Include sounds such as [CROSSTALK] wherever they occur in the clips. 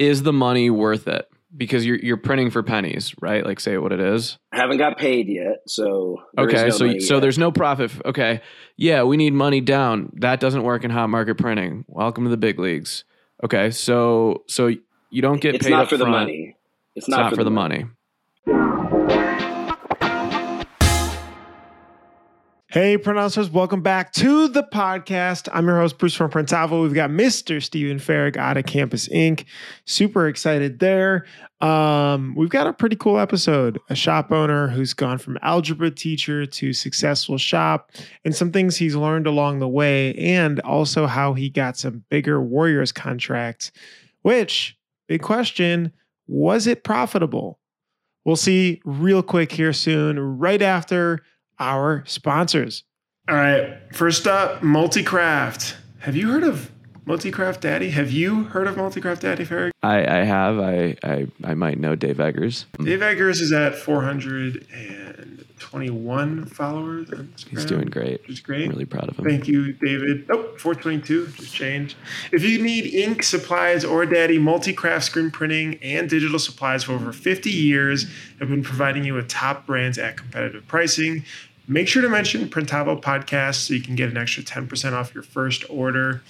is the money worth it? Because you're you're printing for pennies, right? Like say what it is. I haven't got paid yet, so Okay, no so so yet. there's no profit. Okay, yeah, we need money down. That doesn't work in hot market printing. Welcome to the big leagues. Okay, so so you don't get it's paid not up for the money. It's It's not, for the money. money. Hey, pronouncers, welcome back to the podcast. I'm your host, Bruce from Printavo. We've got Mr. Stephen Farrig out of Campus Ink. Super excited there. Um, we've got a pretty cool episode. A shop owner who's gone from algebra teacher to successful shop, and some things he's learned along the way, and also how he got some bigger Warriors contracts. Which, big question, was it profitable? We'll see real quick here soon, right after our sponsors. All right, first up, Multicraft. Have you heard of Multicraft Daddy? Have you heard of Multicraft Daddy, Farrig? I, I have. I, I I might know Dave Eggers. Dave Eggers is at 421 followers on He's doing great. Which is I'm really proud of him. Thank you, David. Oh, 422, just changed. If you need ink, supplies, or daddy, Multicraft screen printing and digital supplies for over 50 years have been providing you with top brands at competitive pricing. Make sure to mention Printavo Podcast so you can get an extra 10% off your first order.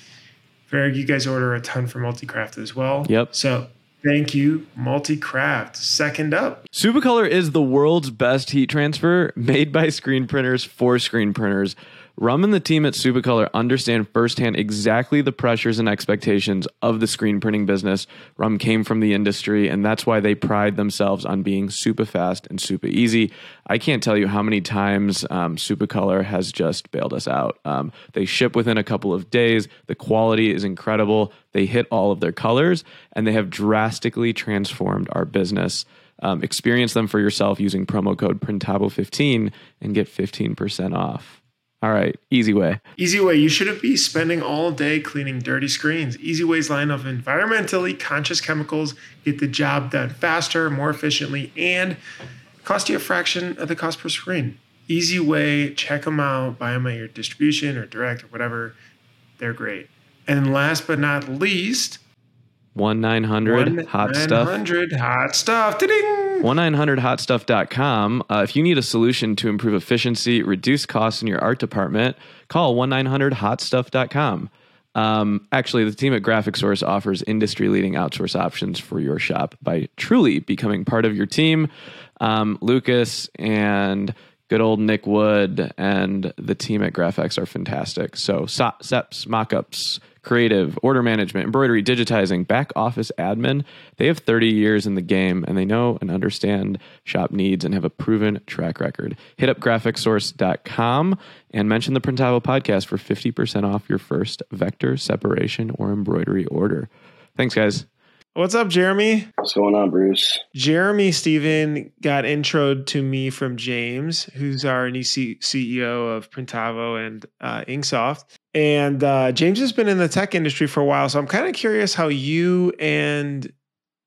Farrig, you guys order a ton from Multicraft as well. Yep. So thank you, Multicraft. Second up, Supacolor is the world's best heat transfer made by screen printers for screen printers. Rum and the team at Supacolor understand firsthand exactly the pressures and expectations of the screen printing business. Rum came from the industry, and that's why they pride themselves on being super fast and super easy. I can't tell you how many times um, Supacolor has just bailed us out. Um, they ship within a couple of days. The quality is incredible. They hit all of their colors, and they have drastically transformed our business. Um, experience them for yourself using promo code Printavo15 and get 15% off. All right, Easiway. Easy Way, you shouldn't be spending all day cleaning dirty screens. Easiway's line of environmentally conscious chemicals get the job done faster, more efficiently, and cost you a fraction of the cost per screen. Easiway, check them out, buy them at your distribution or direct or whatever. They're great. And last but not least, 1 900 hot stuff. 100 hot stuff. Ding! 1-900-HOTStuff.com. Uh, if you need a solution to improve efficiency, reduce costs in your art department, call 1-900-HOTStuff.com. Um, actually, the team at Graphic Source offers industry-leading outsource options for your shop by truly becoming part of your team. Um, Lucas and good old Nick Wood and the team at GraphX are fantastic. So, so SEPs, mockups, creative, order management, embroidery, digitizing, back office admin. They have 30 years in the game and they know and understand shop needs and have a proven track record. Hit up graphicsource.com and mention the Printavo podcast for 50% off your first vector, separation, or embroidery order. Thanks, guys. What's up, Jeremy? What's going on, Bruce? Jeremy Steven got introed to me from James, who's our new C- CEO of Printavo and uh, Inksoft. And uh, James has been in the tech industry for a while. So I'm kind of curious how you and,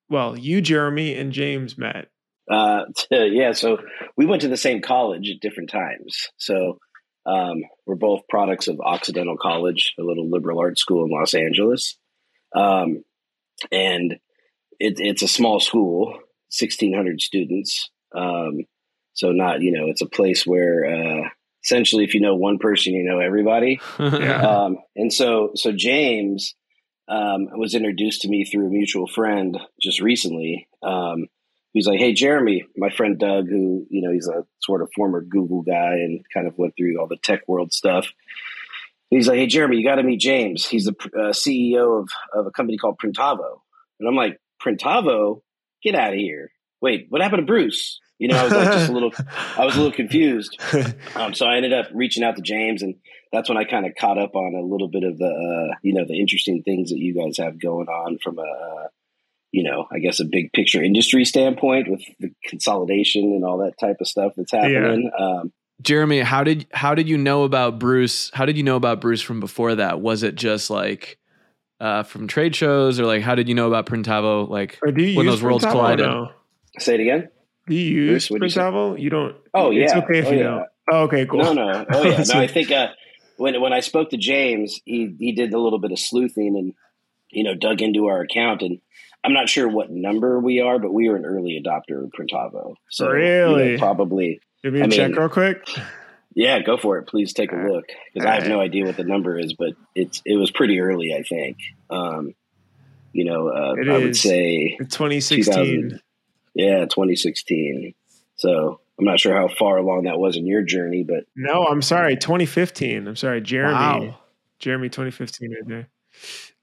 well, you, Jeremy, and James met. Uh, [LAUGHS] yeah, so we went to the same college at different times. So um, we're both products of Occidental College, a little liberal arts school in Los Angeles. Um, and it, it's a small school, 1,600 students. Um, so not, you know, it's a place where uh, essentially if you know one person, you know everybody. [LAUGHS] um, and so so James um, was introduced to me through a mutual friend just recently. Um, he's like, "Hey, Jeremy, my friend Doug, who you know he's a sort of former Google guy and kind of went through all the tech world stuff." He's like, "Hey, Jeremy, you got to meet James. He's the uh, CEO of of a company called Printavo." And I'm like, "Printavo? Get out of here! Wait, what happened to Bruce?" You know, I was like just a little, [LAUGHS] I was a little confused. [LAUGHS] Um, so I ended up reaching out to James, and that's when I kind of caught up on a little bit of the, uh, you know, the interesting things that you guys have going on from a, uh, you know, I guess a big picture industry standpoint with the consolidation and all that type of stuff that's happening. Um, Jeremy, how did how did you know about Bruce? How did you know about Bruce from before that? Was it just like uh, from trade shows, or like how did you know about Printavo? Like Or do you when those worlds Printavo or collided? no? say it again. Do you use Bruce, you? Printavo? You don't. Oh, It's yeah. okay if Oh, you yeah. don't. Oh, okay, cool. No, no. [LAUGHS] Oh yeah. No, I think uh, when when I spoke to James, he he did a little bit of sleuthing and you know dug into our account and I'm not sure what number we are, but we are an early adopter of Printavo. So really, you know, probably. Give me a I check real quick. Yeah, go for it. Please take a look because I have no idea what the number is, but it's it was pretty early, I think. Um, you know, uh, I would say 2016. Yeah, 2016. So I'm not sure how far along that was in your journey, but no, I'm sorry, 2015. I'm sorry, Jeremy. Wow. Jeremy, 2015, right there.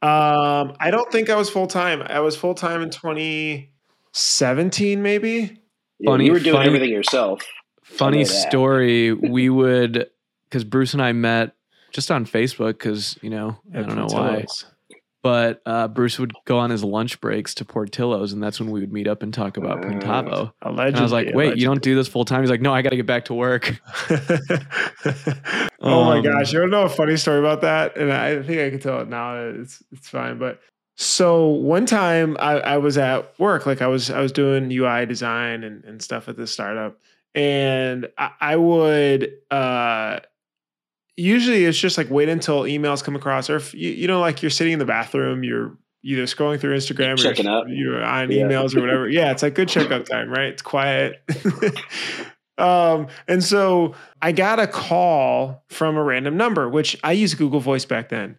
Um, I don't think I was full time. I was full time in 2017, maybe. Yeah, funny, you were doing funny, everything yourself. Funny story. we would because Bruce and I met just on Facebook because you know I don't know why. But uh, Bruce would go on his lunch breaks to Portillo's, and that's when we would meet up and talk about uh, Printavo. Allegedly, and I was like, "Wait, allegedly. you don't do this full time?" He's like, "No, I got to get back to work." [LAUGHS] oh um, my gosh, you don't know a funny story about that? And I think I can tell it now. It's it's fine, but so one time I, I was at work, like I was I was doing UI design and, and stuff at this startup, and I, I would uh, usually it's just like wait until emails come across, or if you, you know, like you're sitting in the bathroom, you're either scrolling through Instagram Checking or you're, you're on yeah. emails or whatever. yeah, it's like good checkup time, right? It's quiet. [LAUGHS] um, and so I got a call from a random number, which I used Google Voice back then,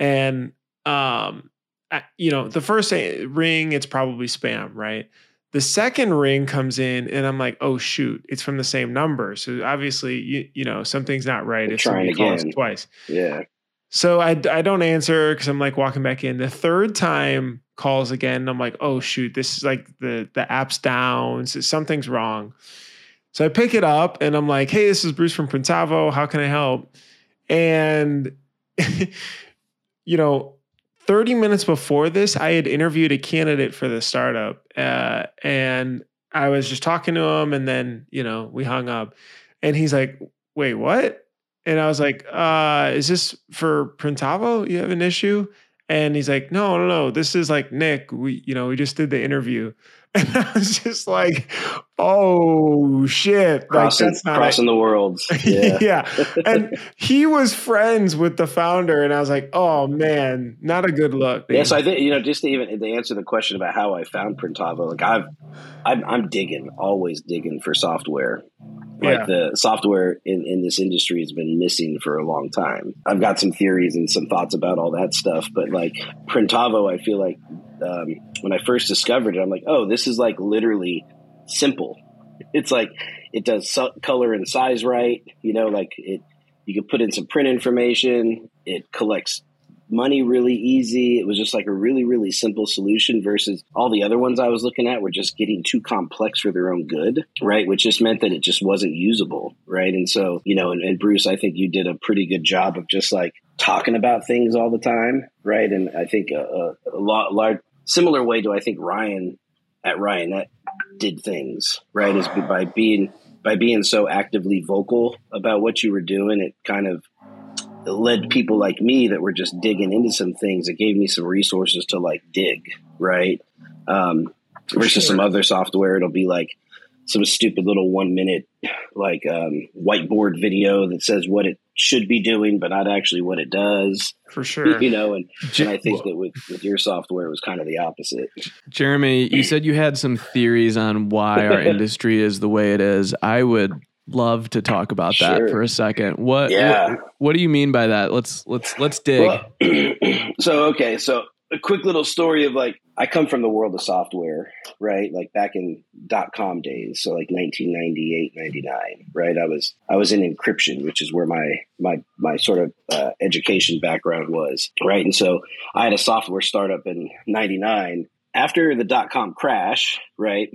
and um, I, you know, the first ring, it's probably spam, right? The second ring comes in, and I'm like, "Oh shoot, it's from the same number." So obviously, you you know something's not right. If somebody calls twice, yeah. So I I don't answer because I'm like walking back in. The third time calls again, I'm like, "Oh shoot, this is like the the app's down. So something's wrong." So I pick it up, and I'm like, "Hey, this is Bruce from Printavo. How can I help?" And [LAUGHS] you know 30 minutes before this, I had interviewed a candidate for the startup, uh, and I was just talking to him, and then you know we hung up, and he's like, "Wait, what?" And I was like, uh, "Is this for Printavo? You have an issue?" And he's like, "No, no, no. This is like Nick. We, you know, we just did the interview." [LAUGHS] And I was just like, oh shit. Crossing, like, that's not crossing the worlds. [LAUGHS] Yeah. yeah. And [LAUGHS] he was friends with the founder. And I was like, oh man, not a good look. Yes, yeah, so I think, you know, just to even to answer the question about how I found Printavo, like I've, I'm, I'm digging, always digging for software. Like yeah. the software in, in this industry has been missing for a long time. I've got some theories and some thoughts about all that stuff, but like Printavo, I feel like um, when I first discovered it, I'm like, oh, this is like literally simple. It's like it does color and size right. You know, like it. You can put in some print information. It collects money really easy. It was just like a really, really simple solution versus all the other ones I was looking at were just getting too complex for their own good, right? Which just meant that it just wasn't usable, right? And so, you know, and, and Bruce, I think you did a pretty good job of just like talking about things all the time, right? And I think a, a, a lot, large, similar way do I think Ryan at Ryan did things right is by being by being so actively vocal about what you were doing. It kind of led people like me that were just digging into some things. It gave me some resources to like dig right um, versus sure. some other software. It'll be like some stupid little one minute like um, whiteboard video that says what it should be doing, but not actually what it does. For [LAUGHS] sure. You know, and, and I think that with, with your software, it was kind of the opposite. Jeremy, you said you had some theories on why our [LAUGHS] industry is the way it is. I would love to talk about that sure. for a second. What, yeah. what, what do you mean by that? Let's let's let's dig. Well, [CLEARS THROAT] so okay, so a quick little story of like I come from the world of software, right? Like back in dot com days, so like 1998, 99, right? I was I was in encryption, which is where my my my sort of uh, education background was, right? And so I had a software startup in 99. After the dot com crash, right?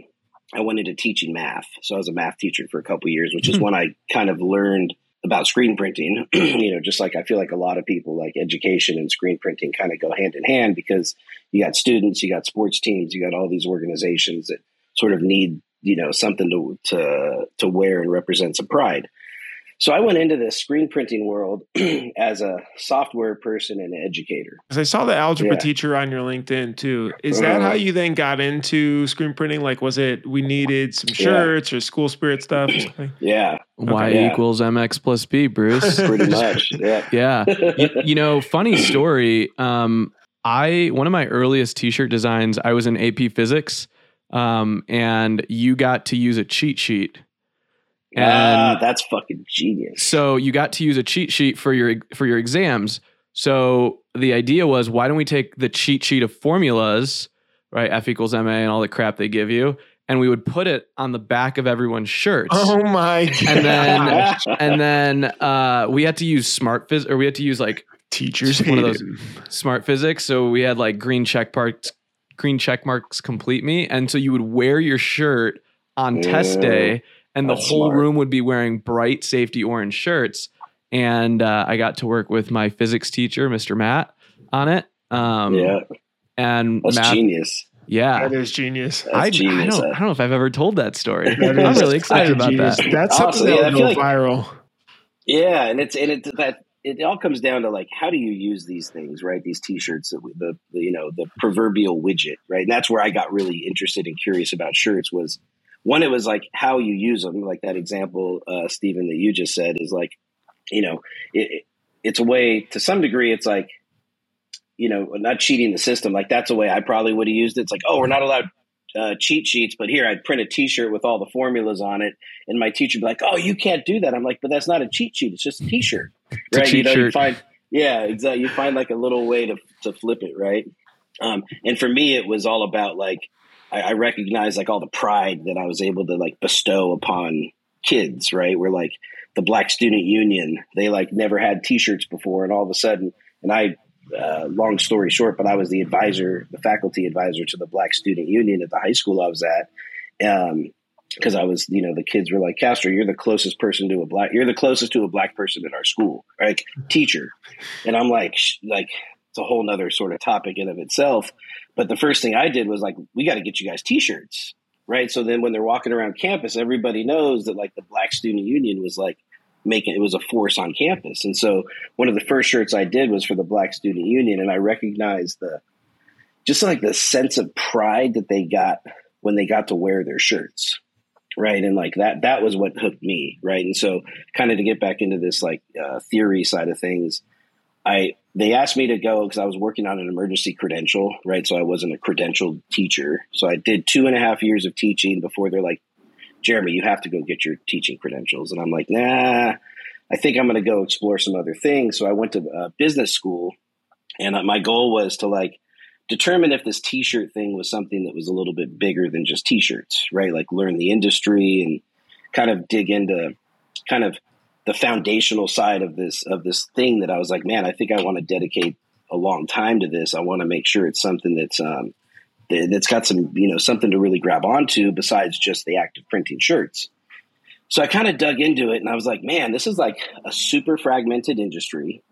I went into teaching math. So I was a math teacher for a couple years, which is hmm. when I kind of learned about screen printing. [CLEARS THROAT] you know, just like I feel like a lot of people like education and screen printing kind of go hand in hand because you got students, you got sports teams, you got all these organizations that sort of need you know something to to to wear and represent some pride. So I went into the screen printing world [CLEARS THROAT] as a software person and educator. Because I saw the algebra yeah. teacher on your LinkedIn too. Is that uh, how you then got into screen printing? Like, was it we needed some shirts yeah. or school spirit stuff? Or something? [CLEARS THROAT] Yeah. Y okay. equals mx plus b, Bruce. [LAUGHS] Pretty much. Yeah. [LAUGHS] yeah. You, you, know, funny [CLEARS THROAT] story. Um, I one of my earliest T-shirt designs, I was in AP Physics, um, and you got to use a cheat sheet. Ah, And that's fucking genius. so you got to use a cheat sheet for your for your exams. So the idea was, why don't we take the cheat sheet of formulas, right? F equals ma and all the crap they give you, and we would put it on the back of everyone's shirts. Oh my god. And then- And then uh, we had to use smart phys, or we had to use like teachers one of those- it. smart physics. So we had like green check marks, green check marks complete me. And so you would wear your shirt on test day, and the whole smart. room would be wearing bright safety orange shirts. And uh, I got to work with my physics teacher, Mr. Matt, on it. Um, yeah, And that's Matt, genius. yeah. That is genius. That's I, I, genius. don't, I don't know if I've ever told that story. That I'm really excited about genius. that. That's Awesome. something Yeah, that feel will go like- viral. Yeah, and it's and it that it all comes down to like how do you use these things, right? These T-shirts, that we- the, the you know the proverbial widget, right? And that's where I got really interested and curious about shirts. Was one, it was like how you use them, like that example, uh, Stephen, that you just said is like, you know, it, it, it's a way to some degree. It's like, you know, not cheating the system. Like that's a way I probably would have used it. It's like, oh, we're not allowed uh, cheat sheets, but here I'd print a T-shirt with all the formulas on it, and my teacher would be like, "Oh, you can't do that." I'm like, "But that's not a cheat sheet; it's just a T-shirt." a right? cheat you know, you find yeah, exactly. You find like a little way to to flip it, right? Um, and for me, it was all about like I, I recognized like all the pride that I was able to like bestow upon kids, right? Where like the Black Student Union, they like never had T-shirts before, and all of a sudden, and I. Uh, long story short, but I was the advisor, the faculty advisor to the Black Student Union at the high school I was at. Um, because I was, you know, the kids were like, Castro, you're the closest person to a black, you're the closest to a black person in our school, like teacher. And I'm like, like, it's a whole nother sort of topic in of itself. But the first thing I did was like, we got to get you guys t-shirts. Right. So then when they're walking around campus, everybody knows that like the black student union was like making, it was a force on campus. And so one of the first shirts I did was for the black student union. And I recognized the, just like the sense of pride that they got when they got to wear their shirts right and like that that was what hooked me right and so kind of to get back into this like uh, theory side of things i they asked me to go because i was working on an emergency credential right? So i wasn't a credentialed teacher. So i did two and a half years of teaching before they're like jeremy you have to go get your teaching credentials. And i'm like nah i think i'm going to go explore some other things. So i went to uh, business school and uh, my goal was to like determine if this t-shirt thing was something that was a little bit bigger than just t-shirts right? Like learn the industry and kind of dig into kind of the foundational side of this of this thing that i was like man i think i want to dedicate a long time to this. I want to make sure it's something that's um that- that's got some you know something to really grab onto besides just the act of printing shirts. So i kind of dug into it and i was like man this is like a super fragmented industry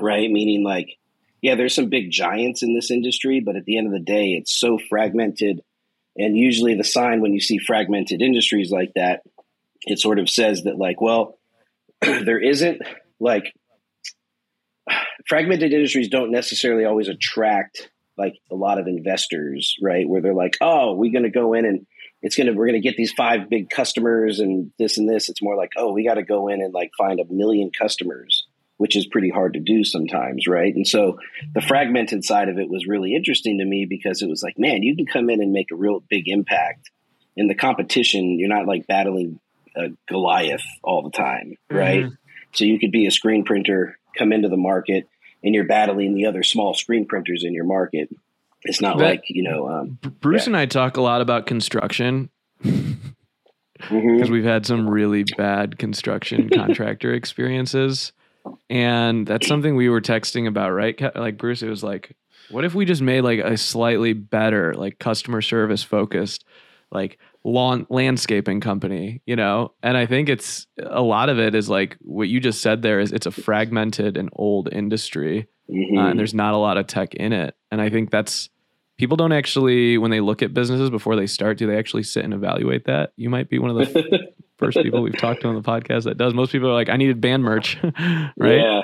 right? Meaning like yeah, there's some big giants in this industry, but at the end of the day, it's so fragmented. And usually, the sign when you see fragmented industries like that, it sort of says that, like, well, [CLEARS THROAT] there isn't like fragmented industries don't necessarily always attract like a lot of investors, right? Where they're like, oh, we're going to go in and it's going to, we're going to get these five big customers and this and this. It's more like, oh, we got to go in and like find a million customers which is pretty hard to do sometimes, right? And so the fragmented side of it was really interesting to me because it was like, man, you can come in and make a real big impact in the competition. You're not like battling uh, Goliath all the time, right? So you could be a screen printer, come into the market, and you're battling the other small screen printers in your market. It's not That- like you know, um, Bruce Yeah. and I talk a lot about construction because we've had some really bad construction [LAUGHS] contractor experiences. And that's something we were texting about, right? Like Bruce, it was like, what if we just made like a slightly better, like customer service focused, like lawn landscaping company, you know? And I think it's a lot of it is like what you just said there is it's a fragmented and old industry Mhm. uh, and there's not a lot of tech in it. And I think that's people don't actually when they look at businesses before they start, do they actually sit and evaluate that? You might be one of the [LAUGHS] first people we've talked to on the podcast that does. Most people are like, I needed band merch, [LAUGHS] right? Yeah.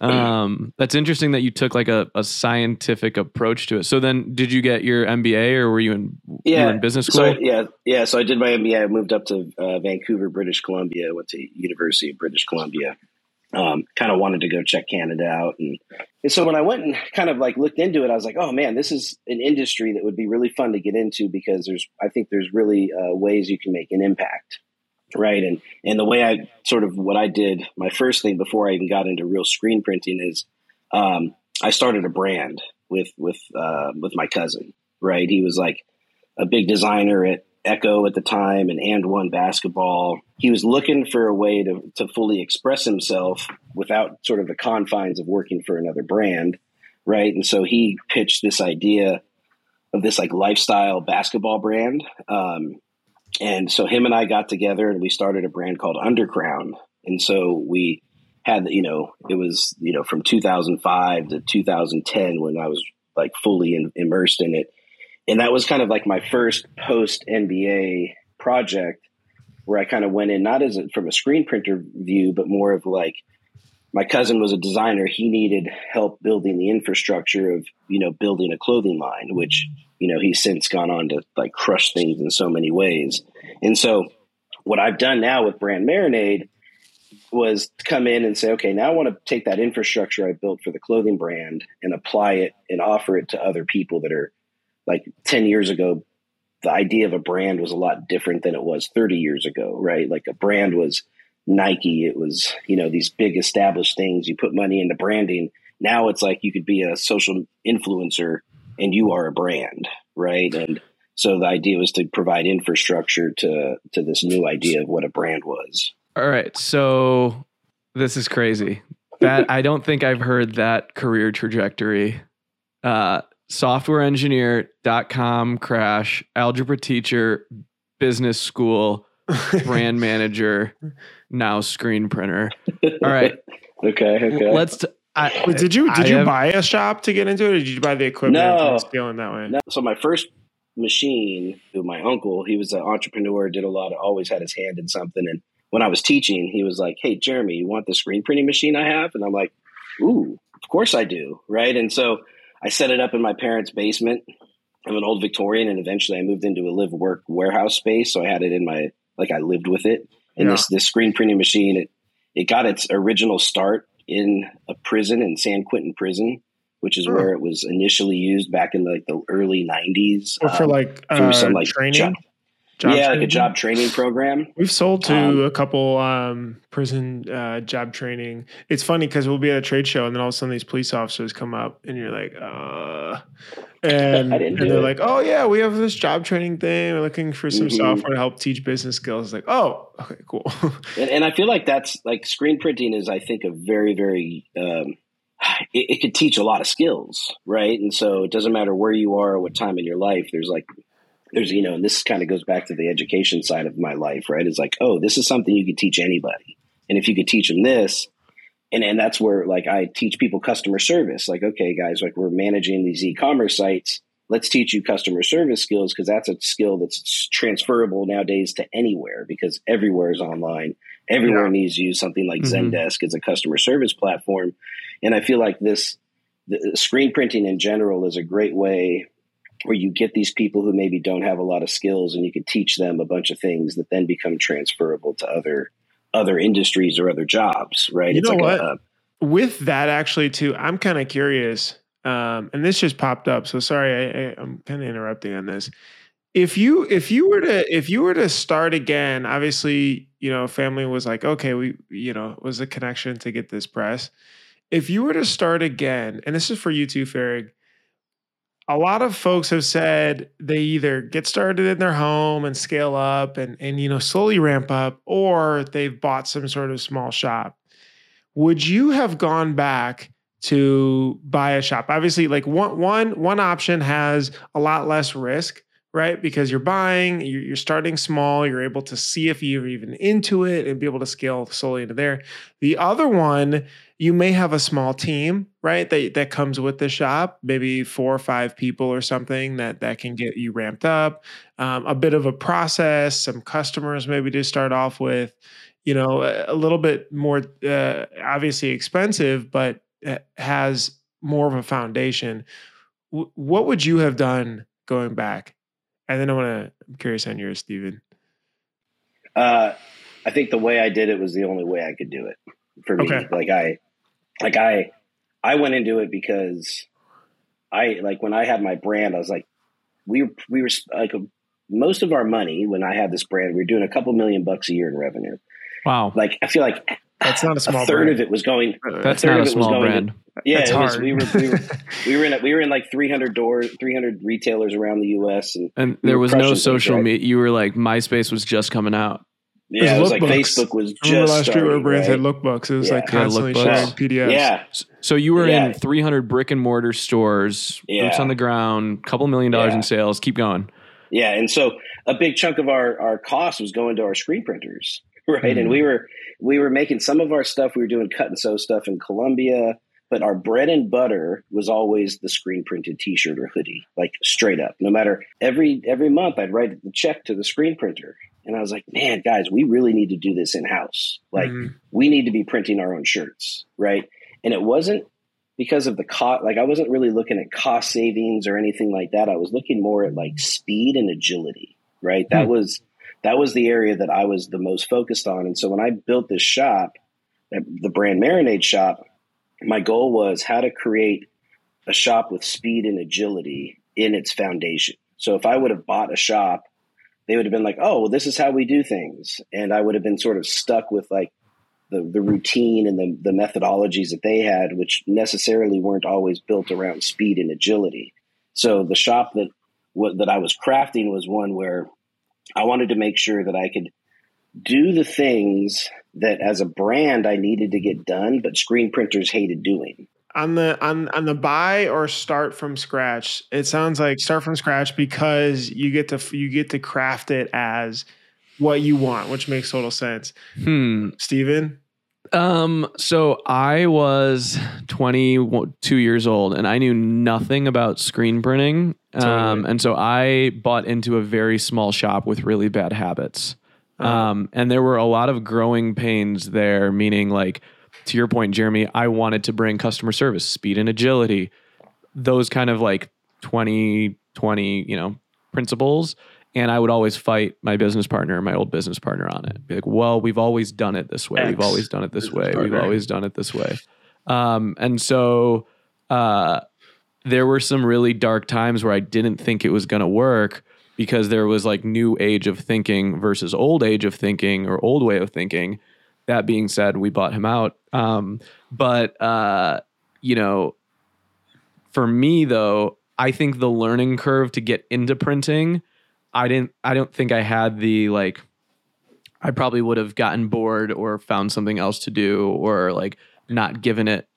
Um, that's interesting that you took like a, a scientific approach to it. So then, did you get your MBA or were you in you Yeah. were in business So school? I- yeah, yeah. So I did my MBA. I moved up to uh, Vancouver, British Columbia. Went to University of British Columbia. Um, kind of wanted to go check Canada out and and so when I went and kind of like looked into it, I was like, oh man, this is an industry that would be really fun to get into because there's, I think there's really uh, ways you can make an impact. Right. And, and the way I sort of what I did, my first thing before I even got into real screen printing is um, I started a brand with, with, uh, with my cousin. Right. He was like a big designer at Ecko at the time and AND1 basketball. He was looking for a way to, to fully express himself without sort of the confines of working for another brand, right? And so he pitched this idea of this like lifestyle basketball brand. Um, and so him and I got together and we started a brand called Undercrown. And so we had, you know, it was, you know, from 2005 to 2010 when I was like fully in, immersed in it and that was kind of like my first post MBA project where I kind of went in not as a, from a screen printer view, but more of like my cousin was a designer. He needed help building the infrastructure of you know building a clothing line, which you know he's since gone on to like crush things in so many ways. And so what I've done now with Brand Marinade was come in and say, okay, now I want to take that infrastructure I built for the clothing brand and apply it and offer it to other people that are like 10 years ago, the idea of a brand was a lot different than it was 30 years ago, right? Like a brand was Nike, it was, you know, these big established things. You put money into branding. Now it's like you could be a social influencer and you are a brand, right? And so the idea was to provide infrastructure to to this new idea of what a brand was. All right. So this is crazy. That I don't think I've heard that career trajectory. Uh software engineer dot com crash, algebra teacher, business school, [LAUGHS] brand manager, now screen printer. All right. [LAUGHS] okay. Okay. Let's. T- I, did you did I you have, buy a shop to get into it, or did you buy the equipment? No, feeling that way. No. So my first machine, my uncle, he was an entrepreneur, did a lot of, always had his hand in something. And when I was teaching, he was like, "Hey, Jeremy, you want the screen printing machine I have?" And I'm like, "Ooh, of course I do." Right. And so I set it up in my parents' basement. I'm an old Victorian, and eventually I moved into a live work warehouse space. So I had it in my like I lived with it. And yeah. this this screen printing machine, it it got its original start in a prison in San Quentin prison, which is where it was initially used back in like the early '90s. Or for um, like uh, some like training. Job yeah, training. like a job training program. We've sold to um, a couple um, prison uh, job training. It's funny because we'll be at a trade show and then all of a sudden these police officers come up and you're like, uh, [LAUGHS] and, and they're it. like, oh yeah, we have this job training thing. We're looking for some mm-hmm. software to help teach business skills. Like, oh, okay, cool. [LAUGHS] and, and, I feel like that's like screen printing is, I think, a very, very um, it, it, could teach a lot of skills, right? And so it doesn't matter where you are or what time in your life. There's like there's you know and this kind of goes back to the education side of my life right? It's like oh this is something you could teach anybody. And if you could teach them this and and that's where like i teach people customer service. Like okay guys like we're managing these e-commerce sites. Let's teach you customer service skills because that's a skill that's transferable nowadays to anywhere because everywhere is online. Everywhere yeah. needs to use something like mm-hmm. zendesk as a customer service platform. And i feel like this the screen printing in general is a great way where you get these people who maybe don't have a lot of skills and you can teach them a bunch of things that then become transferable to other other industries or other jobs right? You it's know like what? A, a, with that actually too i'm kind of curious um, and this just popped up so sorry I, I, i'm kind of interrupting on this. If you if you were to if you were to start again obviously you know family was like okay we you know was a connection to get this press. If you were to start again and this is for you too Farrig, a lot of folks have said they either get started in their home and scale up and and you know slowly ramp up or they've bought some sort of small shop. Would you have gone back to buy a shop? Obviously like one one one option has a lot less risk right? Because you're buying you're, you're starting small you're able to see if you're even into it and be able to scale slowly into there. The other one you may have a small team, right? That that comes with the shop, maybe four or five people or something that that can get you ramped up. Um, a bit of a process, some customers maybe to start off with. You know, a, a little bit more uh, obviously expensive, but has more of a foundation. W- what would you have done going back? And then I want to. I'm curious on yours, Stephen. Uh, I think the way I did it was the only way I could do it for me. Okay. Like I, like I I went into it because I like when I had my brand, I was like, we were, we were like a, most of our money when I had this brand, we were doing a couple million bucks a year in revenue. Wow. Like I feel like That's not a small a third brand. of it was going. That's third not a of it was small going brand. to- yeah, That's it was, we were we were [LAUGHS] we were in a, we were in like 300 doors, 300 retailers around the U.S. and And We there was no crushing things, social right? media. You were like MySpace was just coming out. Yeah, it was like lookbooks. Facebook was just Remember last year where starting, brands right? had lookbooks. It was Yeah. like constantly lookbooks. sharing PDFs. Yeah, So you were Yeah. in 300 brick and mortar stores, Yeah. boots on the ground, couple million dollars Yeah. in sales. Keep going. Yeah, and so a big chunk of our our cost was going to our screen printers, [LAUGHS] right? Mhm. And we were we were making some of our stuff. We were doing cut and sew stuff in Colombia, but our bread and butter was always the screen printed T-shirt or hoodie, like straight up. No matter every every month, I'd write the check to the screen printer, and I was like, man, guys, we really need to do this in house. Like Mhm. we need to be printing our own shirts, right? And it wasn't because of the cost. Like I wasn't really looking at cost savings or anything like that. I was looking more at like speed and agility, right? That Hmm. was that was the area that I was the most focused on. And so when I built this shop, uh, the brand Marinade shop, my goal was how to create a shop with speed and agility in its foundation. So if I would have bought a shop, they would have been like, "Oh, well, this is how we do things," and I would have been sort of stuck with like the the routine and the the methodologies that they had, which necessarily weren't always built around speed and agility. So the shop that what, that I was crafting was one where I wanted to make sure that I could do the things that as a brand I needed to get done, but screen printers hated doing. On the on on the buy or start from scratch it sounds like start from scratch because you get to you get to craft it as what you want which makes total sense Hmm. steven Um. So I was 22 years old, and I knew nothing about screen printing. Um. And so I bought into a very small shop with really bad habits. Um. And there were a lot of growing pains there. Meaning, like to your point, Jeremy, I wanted to bring customer service, speed, and agility. Those kind of like 20, 20, you know, principles. And I would always fight my business partner, my old business partner, on it. Be like, "Well, we've always done it this way. We've always done it this business way. We've always done it this way." Um, and so uh, there were some really dark times where I didn't think it was going to work because there was like new age of thinking versus old age of thinking or old way of thinking. That being said, we bought him out. Um, but uh, you know, for me though, I think the learning curve to get into printing, I didn't I don't think I had the like I probably would have gotten bored or found something else to do or like not given it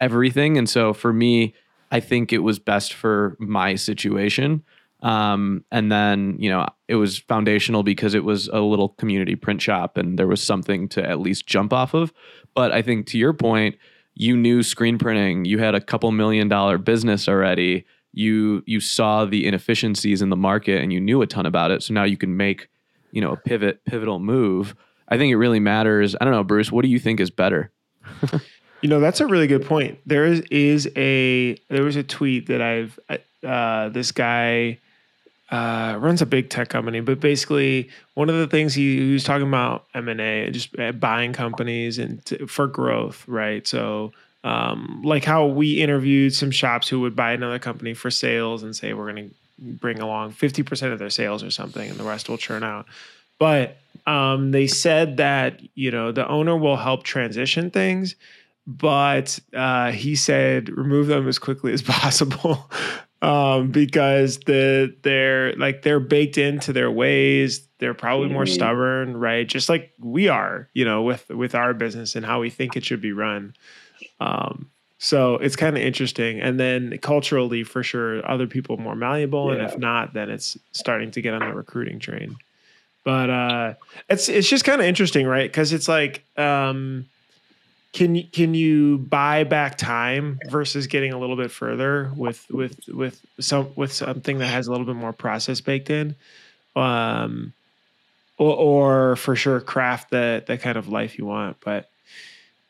everything. And so for me, I think it was best for my situation. Um, and then, you know, it was foundational because it was a little community print shop and there was something to at least jump off of. But I think to your point, you knew screen printing, you had a couple million dollar business already. You you saw the inefficiencies in the market and you knew a ton about it. So now you can make, you know, a pivot pivotal move. I think it really matters. I don't know, Bruce, what do you think is better? [LAUGHS] You know, that's a really good point. There is is a there was a tweet that I've uh, this guy uh, runs a big tech company, but basically one of the things he, he was talking about M and A, just uh, buying companies and to, for growth, right? So. Um, like how we interviewed some shops who would buy another company for sales and say we're going to bring along 50% of their sales or something and the rest will churn out. But um, they said that, you know, the owner will help transition things, but uh, he said remove them as quickly as [LAUGHS] possible um, because the they're like they're baked into their ways. They're probably more Mhm. stubborn, right? Just like we are, you know, with with our business and how we think it should be run. Um, so it's kind of interesting. And then culturally, for sure, other people are more malleable, and if not, then it's starting to get on the recruiting train. But uh, it's it's just kind of interesting, right? Because it's like, um, can you can you buy back time versus getting a little bit further with with with some with something that has a little bit more process baked in, um, or, or for sure craft the the kind of life you want, but.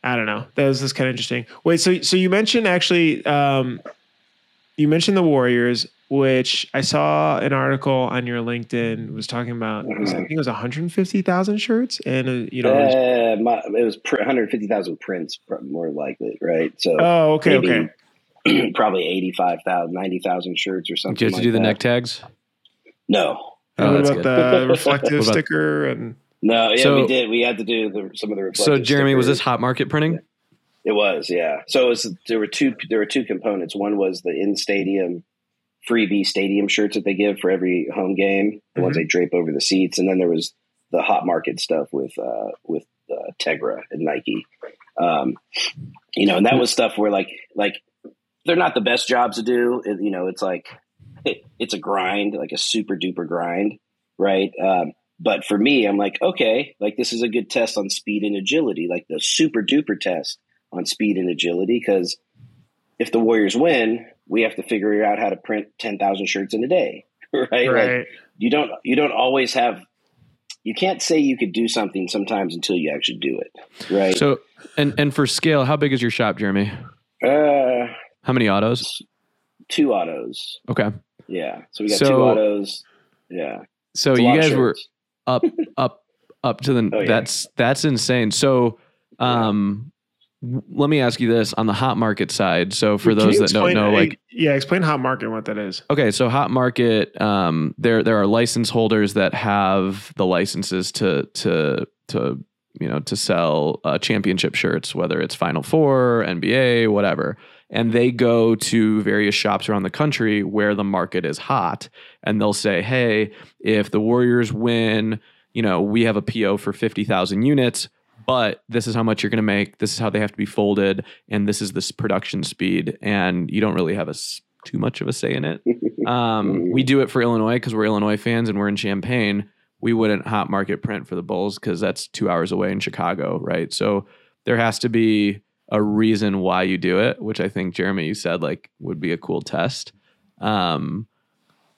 I don't know. That was just kind of interesting. Wait, so so you mentioned actually, um, you mentioned the Warriors. Which I saw an article on your LinkedIn was talking about. It was, I think it was 150,000 shirts, and uh, you know. it was- Uh, my, it was pr- 150,000 prints, more likely, right? So oh, okay, maybe okay. [CLEARS THROAT] probably 85,000, 90,000 shirts or something. Did you have to like do the neck tags? No, And Oh, what that's about good. the [LAUGHS] reflective about- sticker and no, yeah, So- we did. We had to do the, some of the. So reflective Jeremy, was this hot market printing? It was, yeah. So it was, there were two. There were two components. One was the in stadium freebie stadium shirts that they give for every home game, the ones Mhm. they drape over the seats, and then there was the hot market stuff with uh, with uh, Tegra and Nike. Um, you know, and that was stuff where like like they're not the best jobs to do. It, you know, it's like it, it's a grind, like a super duper grind, right? Um, but for me, I'm like, okay, like this is a good test on speed and agility, like the super duper test on speed and agility. Because if the Warriors win, we have to figure out how to print ten thousand shirts in a day, [LAUGHS] right? Like, you don't you don't always have. You can't say you could do something sometimes until you actually do it, right? So and and for scale, how big is your shop, Jeremy? uh, How many autos? two autos, Okay. yeah. So we got two autos, yeah. So you guys were up up up to the [LAUGHS] Oh, yeah. that's that's insane. So um let me ask you this on the hot market side. So for Can those that don't know like yeah, explain hot market and what that is. Okay, so hot market, um, there there are license holders that have the licenses to to to you know to sell uh, championship shirts, whether it's Final Four, NBA, whatever, and they go to various shops around the country where the market is hot, and they'll say, hey, if the Warriors win, you know, we have a PO for fifty thousand units. But this is how much you're going to make. This is how they have to be folded, and this is this production speed. And you don't really have a too much of a say in it. [LAUGHS] Um, we do it for Illinois because we're Illinois fans and we're in Champaign. We wouldn't hot market print for the Bulls because that's two hours away in Chicago, right? So there has to be a reason why you do it, which I think Jeremy you said like would be a cool test. Um,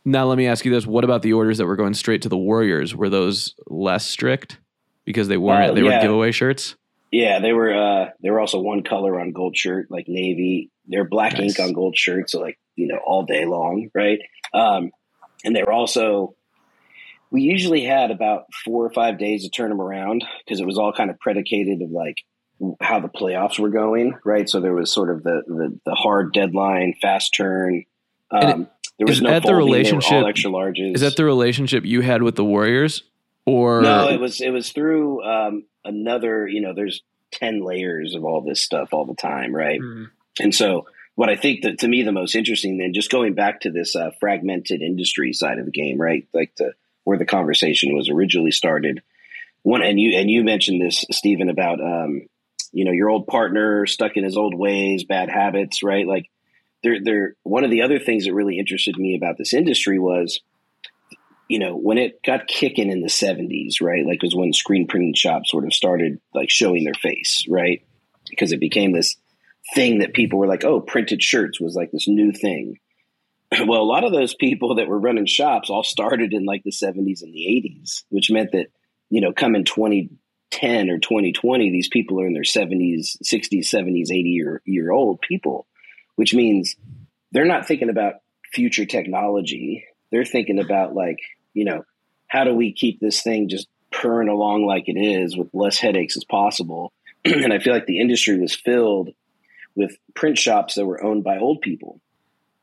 now let me ask you this: What about the orders that were going straight to the Warriors? Were those less strict because they weren't? Uh, they were giveaway shirts. Yeah, they were uh they were also one color on gold shirt, like navy. They're black Nice. ink on gold shirt, so like, you know, all day long, right? Um and they were also we usually had about four or five days to turn them around because it was all kind of predicated of like how the playoffs were going, right? So there was sort of the the, the hard deadline, fast turn. Um, there was is no that the folding, they were relationship- extra larges. Is that the relationship you had with the Warriors, or No, it was it was through um, another. You know, there's ten layers of all this stuff all the time, right? Mm. And so, what I think that to me the most interesting, then, just going back to this uh, fragmented industry side of the game, right? Like the where the conversation was originally started. One, and you and you mentioned this, Stephen, about um, you know your old partner stuck in his old ways, bad habits, right? Like, there, there. One of the other things that really interested me about this industry was you know, when it got kicking in the 70s, right? Like it was when screen printing shops sort of started like showing their face, right? Because it became this thing that people were like, oh, printed shirts was like this new thing. [CLEARS THROAT] well, a lot of those people that were running shops all started in like the 70s and the 80s, which meant that, you know, come in 2010 or 2020, these people are in their 70s, 60s, 70s, 80 year, year old people, which means they're not thinking about future technology. They're thinking about like, you know, how do we keep this thing just purring along like it is with less headaches as possible? [CLEARS THROAT] and I feel like the industry was filled with print shops that were owned by old people,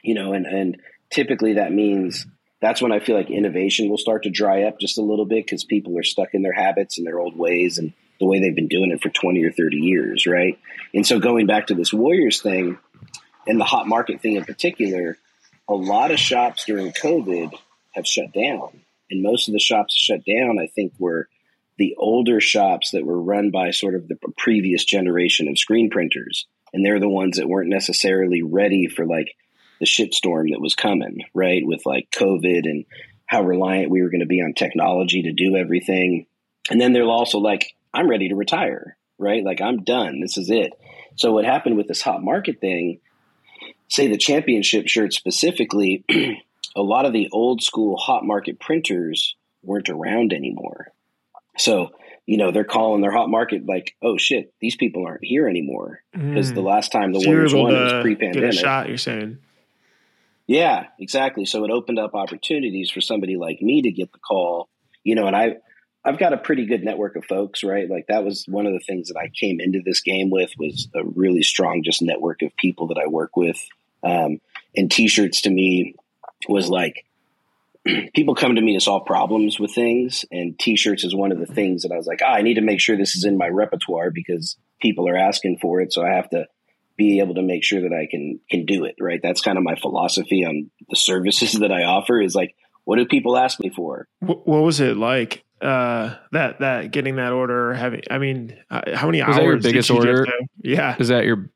you know, and, and typically that means that's when I feel like innovation will start to dry up just a little bit because people are stuck in their habits and their old ways and the way they've been doing it for 20 or 30 years, right? And so going back to this Warriors thing and the hot market thing in particular, a lot of shops during COVID have shut down. And most of the shops shut down, I think, were the older shops that were run by sort of the previous generation of screen printers. And they're the ones that weren't necessarily ready for like the shitstorm that was coming, right? With like COVID and how reliant we were going to be on technology to do everything. And then they're also like, I'm ready to retire, right? Like, I'm done. This is it. So, what happened with this hot market thing, say the championship shirt specifically, [CLEARS THROAT] a lot of the old school hot market printers weren't around anymore. So, you know, they're calling their hot market like, oh shit, these people aren't here anymore. Because the Mm. last time the So Warriors won was pre pandemic. shot. You're saying Yeah, exactly. So it opened up opportunities for somebody like me to get the call, you know, and I I've got a pretty good network of folks, right? Like that was one of the things that I came into this game with was a really strong just network of people that I work with. Um, and t-shirts to me was like [CLEARS THROAT] people come to me to solve problems with things and t-shirts is one of the things that I was like, ah, I need to make sure this is in my repertoire because people are asking for it. So I have to be able to make sure that I can can do it. Right. That's kind of my philosophy on the services [LAUGHS] that I offer is like, what do people ask me for? What, was it like? Uh, that that getting that order having I mean uh, how many was hours that your biggest order yeah is that your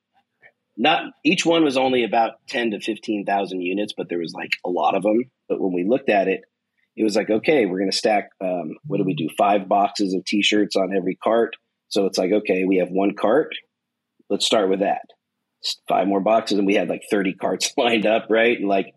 not each one was only about 10 to 15,000 units but there was like a lot of them but when we looked at it it was like okay we're going to stack um, what do we do? Five boxes of t-shirts on every cart. So it's like okay we have one cart. Let's start with that. Five more boxes and we had like 30 carts [LAUGHS] lined up right? And like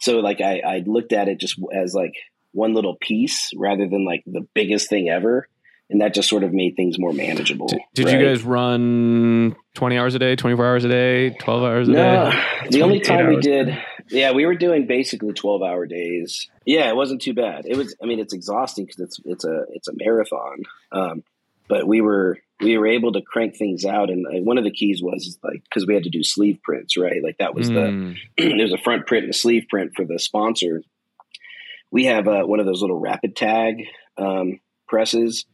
so like I, I looked at it just as like one little piece rather than like the biggest thing ever and that just sort of made things more manageable did, did right? you guys run 20 hours a day 24 hours a day 12 hours a no, day? the only time we did yeah we were doing basically 12 hour days. Yeah it wasn't too bad. It was i mean it's exhausting because it's it's a it's a marathon. Um, but we were we were able to crank things out. And uh, one of the keys was like because we had to do sleeve prints right? Like that was mm. the [CLEARS THROAT] there was a front print and a sleeve print for the sponsor. We have uh, one of those little rapid tag um, presses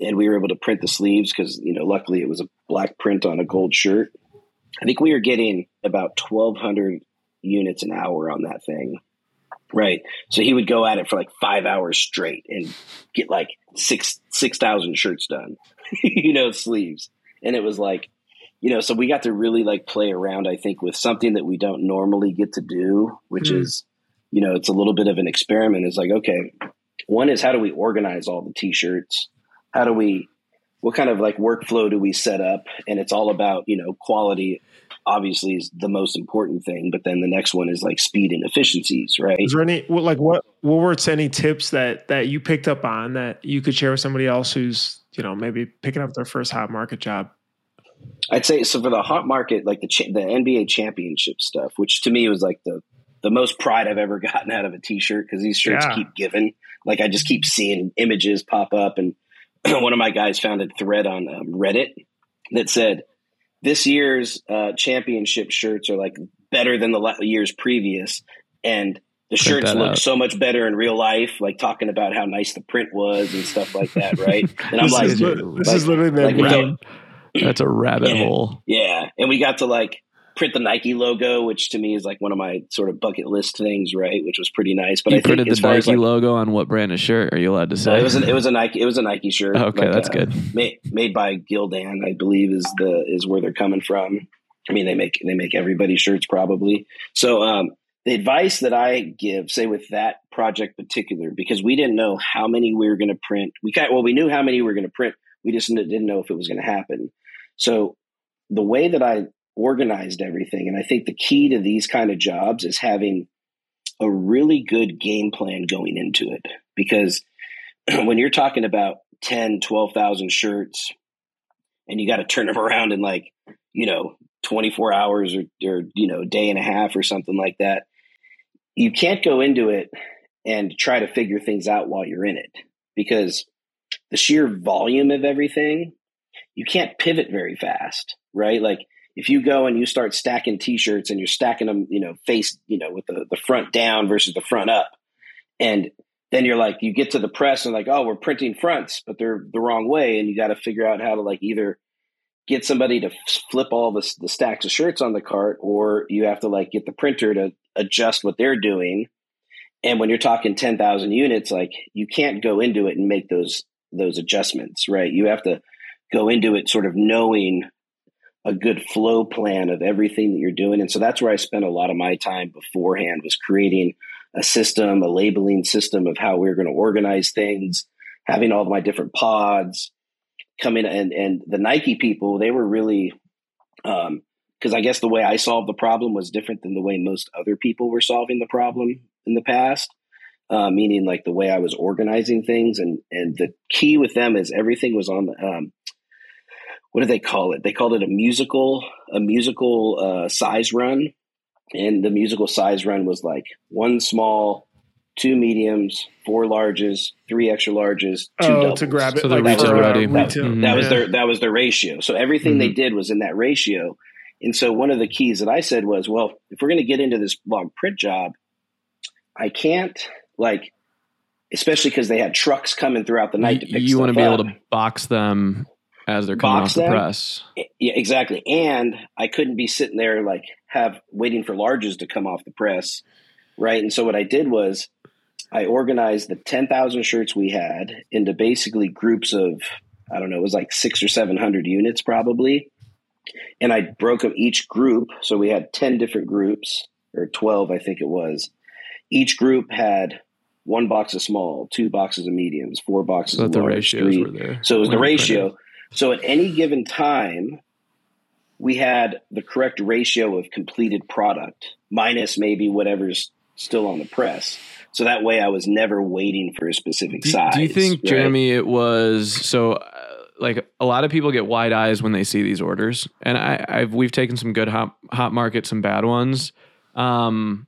and we were able to print the sleeves because you know luckily it was a black print on a gold shirt i think we were getting about 1200 units an hour on that thing Right. So he would go at it for like five hours straight and get like six six thousand shirts done, [LAUGHS] you know, sleeves. And it was like, you know, so we got to really like play around, I think, with something that we don't normally get to do, which mm. is, you know, it's a little bit of an experiment. It's like, okay, one is how do we organize all the t-shirts? How do we what kind of like workflow do we set up? And it's all about, you know, quality obviously is the most important thing. But then the next one is like speed and efficiencies, right? Is there any like what what were any tips that that you picked up on that you could share with somebody else who's you know maybe picking up their first hot market job? I'd say so for the hot market, like the the NBA championship stuff, which to me was like the the most pride I've ever [LAUGHS] gotten out of a T-shirt because these shirts yeah. keep giving. Like I just keep seeing images pop up, and [CLEARS THROAT] one of my guys found a thread on um, Reddit that said this year's uh, championship shirts are like better than the years previous, and the Print shirts look out. so much better in real life. Like talking about how nice the print was and stuff like that, [LAUGHS] right? And I'm like, is, this like, is literally like, That's a rabbit yeah, hole. Yeah, and we got to like print the Nike logo, which to me is like one of my sort of bucket list things, right? Which was pretty nice. But you I printed the Nike like, logo on what brand of shirt? Are you allowed to say? it was an, it was a Nike it was a Nike shirt. [LAUGHS] okay, like, that's uh, good. Made made by Gildan, I believe is the is where they're coming from. I mean, they make they make everybody shirts probably. So um, the advice that I give, say with that project particular, because we didn't know how many we were going to print. We got well, we knew how many we were going to print. We just didn't know if it was going to happen. So the way that I organized everything. And I think the key to these kind of jobs is having a really good game plan going into it. Because [CLEARS THROAT] when you're talking about 10, 12,000 shirts and you got to turn them [LAUGHS] around in like, you know, 24 hours or, or, you know, day and a half or something like that, you can't go into it and try to figure things out while you're in it because the sheer volume of everything, you can't pivot very fast, right? Like if you go and you start stacking t-shirts and you're stacking them, you know, face, you know, with the, the front down versus the front up. And then you're like, you get to the press and like, oh, we're printing fronts, but they're the wrong way. And you got to figure out how to like either get somebody to flip all the, the stacks of shirts on the cart, or you have to like get the printer to adjust what they're doing. And when you're talking 10,000 units, like you can't go into it and make those, those adjustments, right? You have to go into it sort of knowing a good flow plan of everything that you're doing. And so that's where I spent a lot of my time beforehand was creating a system, a labeling system of how we are going to organize things, having all of my different pods coming and and the Nike people, they were really um because I guess the way I solved the problem was different than the way most other people were solving the problem in the past. Uh, meaning like the way I was organizing things and and the key with them is everything was on the um, what do they call it? They called it a musical, a musical uh, size run. and the musical size run was like one small, two mediums, four larges, three extra larges, two oh, doubles. to grab it So they're like retail for, ready. retail. Mhm. That was Yeah. their that was their ratio. So everything they Mhm. did was in that ratio. And so one of the keys that I said was, well, if we're going to get into this log print job, I can't like, especially because they had trucks coming throughout the night to you, pick. you want to be up. able to box them as they're coming off the them? press. Eh, yeah, exactly. And I couldn't be sitting there like have waiting for larges to come off the press, right? And so what I did was I organized the ten thousand shirts we had into basically groups of I don't know, it was like six or seven hundred units probably, and I broke up each group. So we had ten different groups or twelve, I think it was. Each group had one box of small, two boxes of mediums, four boxes So of the ratios three, were there. so it was the ratio. printed. So at any given time, we had the correct ratio of completed product minus maybe whatever's still on the press. So that way I was never waiting for a specific Do, size. do you think, right? Jeremy, it was so? Uh, like a lot of people get wide eyes when they see these orders, and I, I've we've taken some good hot hot markets, some bad ones. Um,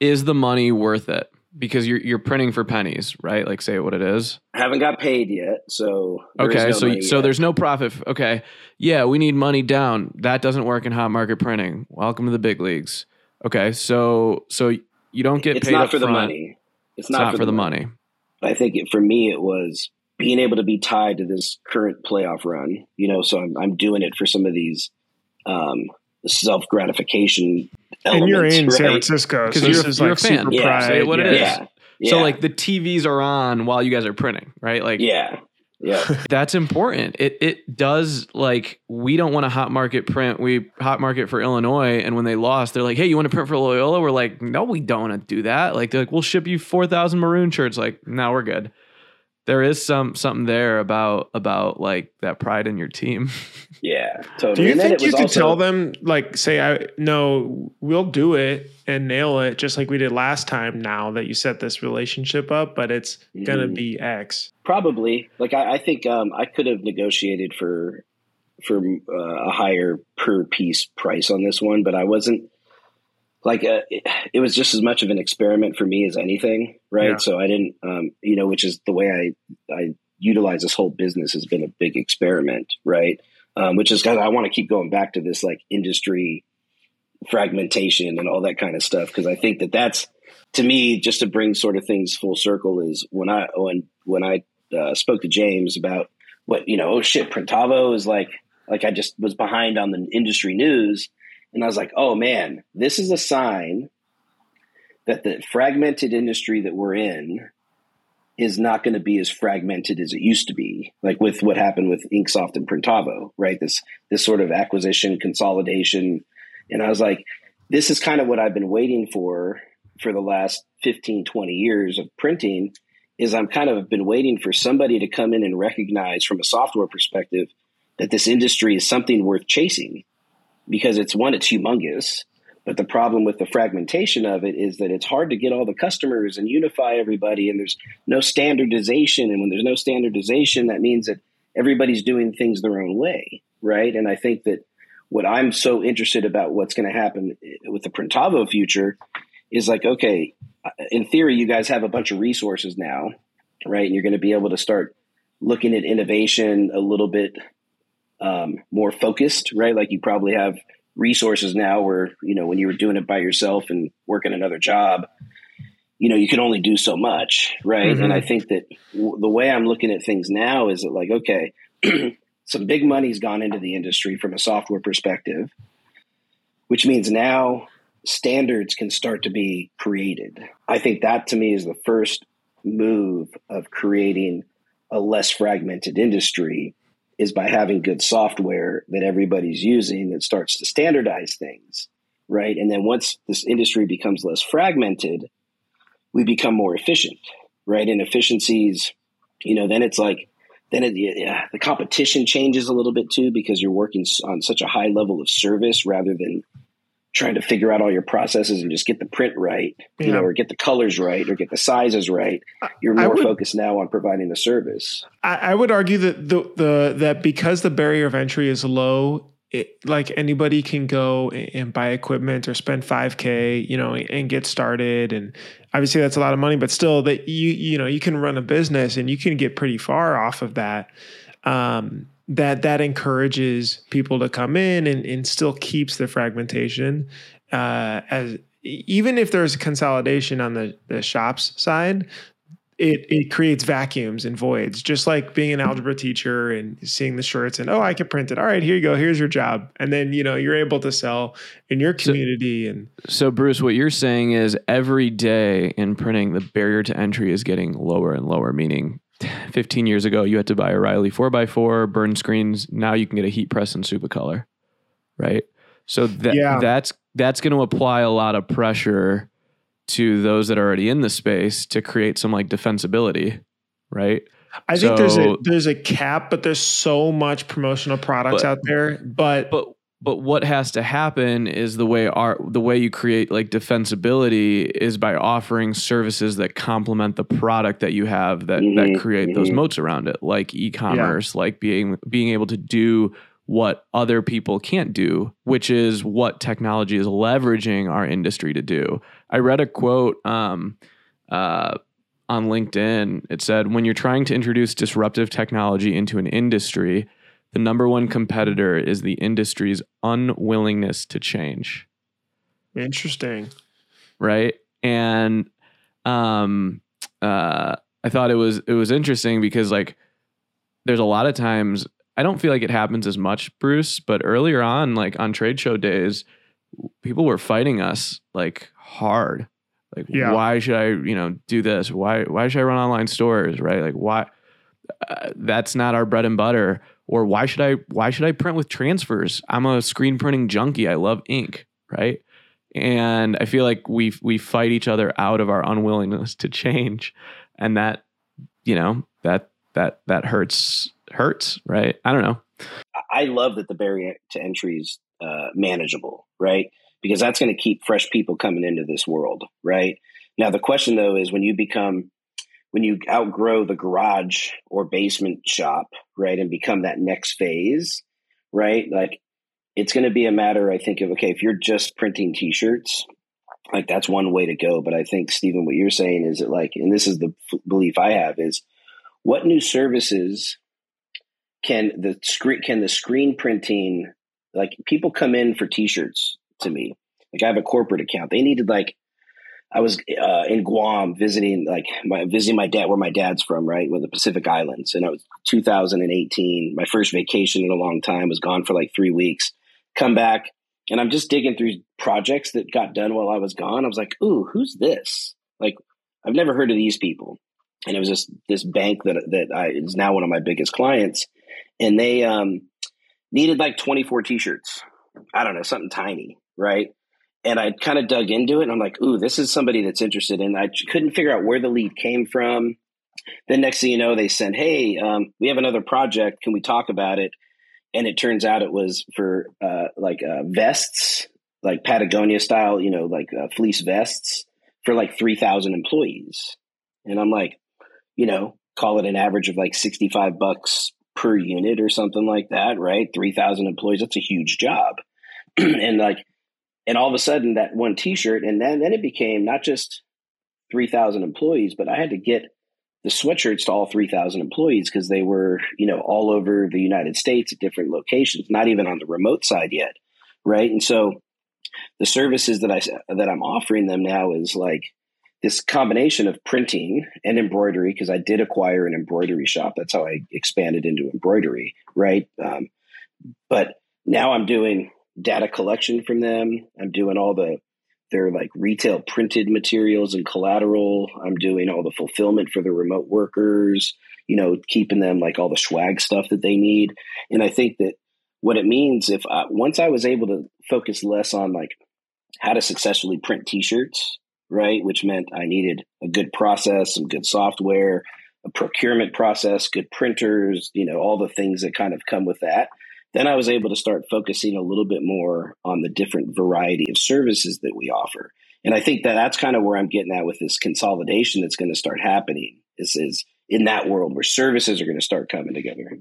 is the money worth it? Because you're you're printing for pennies, right? Like say what it is. I haven't got paid yet, so Okay, no so so yet. there's no profit. Okay, yeah, we need money down. That doesn't work in hot market printing. Welcome to the big leagues. Okay, so so you don't get it's paid not for the money. It's It's not, for the money. money. I think it, for me, it was being able to be tied to this current playoff run. You know, so I'm, I'm doing it for some of these um, self gratification And you're in right? San Francisco, Because so you're- this is you're like a fan. super Yeah, pride. say what it yeah. is. Yeah, yeah, So like the TVs are on while you guys are printing, right? Like yeah, yeah, [LAUGHS] that's important. It it does like we don't want a hot market print. We hot market for Illinois, and when they lost, they're like, "Hey, you want to print for Loyola?" We're like, "No, we don't want to do that." Like they're like, "We'll ship you four thousand maroon shirts." Like, no, we're good. There is some something there about about like that pride in your team. [LAUGHS] yeah. Totally. Do you And think you could also- tell them, like, say, I no, we'll do it and nail it just like we did last time now that you set this relationship up, but it's gonna Mhm. be X. Probably. Like I, I think um, I could have negotiated for for uh, a higher per piece price on this one, but I wasn't. Like uh, it, it was just as much of an experiment for me as anything, right? Yeah. So I didn't, um, you know, which is the way I I utilize this whole business has been a big experiment, right? Um, which is of I want to keep going back to this like industry fragmentation and all that kind of stuff because I think that that's to me just to bring sort of things full circle is when I when when I uh, spoke to James about what you know oh shit Printavo is like like I just was behind on the industry news and I was like oh man this is a sign that the fragmented industry that we're in is not going to be as fragmented as it used to be like with what happened with InkSoft and Printavo right? This this sort of acquisition consolidation. And I was like this is kind of what I've been waiting for for the last 15 20 years of printing is I'm kind of been waiting for somebody to come in and recognize from a software perspective that this industry is something worth chasing because it's one, it's humongous. But the problem with the fragmentation of it is that it's hard to get all the customers and unify everybody, and there's no standardization. And when there's no standardization, that means that everybody's doing things their own way, right? And I think that what I'm so interested about what's going to happen with the Printavo future is like, okay, in theory, you guys have a bunch of resources now, right? And you're going to be able to start looking at innovation a little bit um, more focused, right? Like you probably have resources now where, you know, when you were doing it by yourself and working another job, you know, you can only do so much, right? Mhm. And I think that w- the way I'm looking at things now is that, like, okay, [CLEARS THROAT] some big money's gone into the industry from a software perspective, which means now standards can start to be created. I think that to me is the first move of creating a less fragmented industry is by having good software that everybody's using that starts to standardize things, right? And then once this industry becomes less fragmented, we become more efficient, right? And efficiencies, you know, then it's like, then it, yeah, the competition changes a little bit too because you're working on such a high level of service rather than trying to figure out all your processes and just get the print right, you Yeah. know, or get the colors right or get the sizes right. You're more would- focused now on providing the service. I, I would argue that the the that because the barrier of entry is low it, like anybody can go and buy equipment or spend 5k you know and get started and obviously that's a lot of money but still that you you know you can run a business and you can get pretty far off of that um, that that encourages people to come in and, and still keeps the fragmentation uh, as even if there's consolidation on the, the shops side it it creates vacuums and voids, just like being an algebra teacher and seeing the shirts and oh, I can print it. All right, here you go. Here's your job, and then you know you're able to sell in your community. So, and so, Bruce, what you're saying is every day in printing, the barrier to entry is getting lower and lower. Meaning, 15 years ago, you had to buy a Riley four x four, burn screens. Now you can get a heat press and Supacolor, right? So that yeah. that's that's going to apply a lot of pressure to those that are already in the space to create some like defensibility, right? I so, think there's a there's a cap, but there's so much promotional products but, out there. But but but what has to happen is the way our the way you create like defensibility is by offering services that complement the product that you have that mm-hmm, that create mm-hmm. those moats around it, like e-commerce, yeah. like being being able to do what other people can't do, which is what technology is leveraging our industry to do. I read a quote um, uh, on LinkedIn. It said, When you're trying to introduce disruptive technology into an industry, the number one competitor is the industry's unwillingness to change. Interesting. Right. And um, uh, I thought it was it was interesting because like there's a lot of times I don't feel like it happens as much, Bruce, but earlier on, like on trade show days, people were fighting us like hard. Like, yeah. why should I, you know, do this? Why, why should I run online stores? Right? Like, why? Uh, that's not our bread and butter. Or why should I? Why should I print with transfers? I'm a screen printing junkie. I love ink. Right? And I feel like we we fight each other out of our unwillingness to change, and that, you know, that that that hurts hurts, right? I don't know. I love that the barrier to entry is uh, manageable, right? Because that's going to keep fresh people coming into this world, right? Now, the question though is when you become, when you outgrow the garage or basement shop, right, and become that next phase, right? Like it's going to be a matter, I think, of okay, if you're just printing t shirts, like that's one way to go. But I think, Stephen, what you're saying is that, like, and this is the f- belief I have, is what new services can the screen can the screen printing like people come in for t-shirts to me like i have a corporate account they needed like i was uh, in guam visiting like my visiting my dad where my dad's from right with the pacific islands. And it was 2018 my first vacation in a long time was gone for like three weeks. Come back and i'm just digging through projects that got done while i was gone. I was like ooh who's this? Like i've never heard of these people. And it was just this bank that that I, is now one of my biggest clients. And they um, needed like 24 t-shirts. I don't know, something tiny, right? And I kind of dug into it and I'm like, ooh, this is somebody that's interested. And I couldn't figure out where the lead came from. Then next thing you know, they said, hey, um, we have another project. Can we talk about it? And it turns out it was for uh, like uh, vests, like Patagonia style, you know, like uh, fleece vests for like 3,000 employees. And I'm like, you know, call it an average of like 65 bucks per unit or something like that, right? 3,000 employees, that's a huge job. [CLEARS THROAT] and like, and all of a sudden that one t-shirt, and then, then it became not just 3,000 employees, but I had to get the sweatshirts to all 3,000 employees because they were, you know, all over the United States at different locations, not even on the remote side yet. Right. And so the services that I, that I'm offering them now is like, this combination of printing and embroidery because I did acquire an embroidery shop. That's how I expanded into embroidery, right? Um, but now I'm doing data collection from them. I'm doing all the their like retail printed materials and collateral. I'm doing all the fulfillment for the remote workers. You know, keeping them like all the swag stuff that they need. And I think that what it means if I, once I was able to focus less on like how to successfully print T-shirts right? Which meant I needed a good process, some good software, a procurement process, good printers, you know, all the things that kind of come with that. Then I was able to start focusing a little bit more on the different variety of services that we offer. And I think that that's kind of where I'm getting at with this consolidation that's going to start happening This is in that world where services are going to start coming together.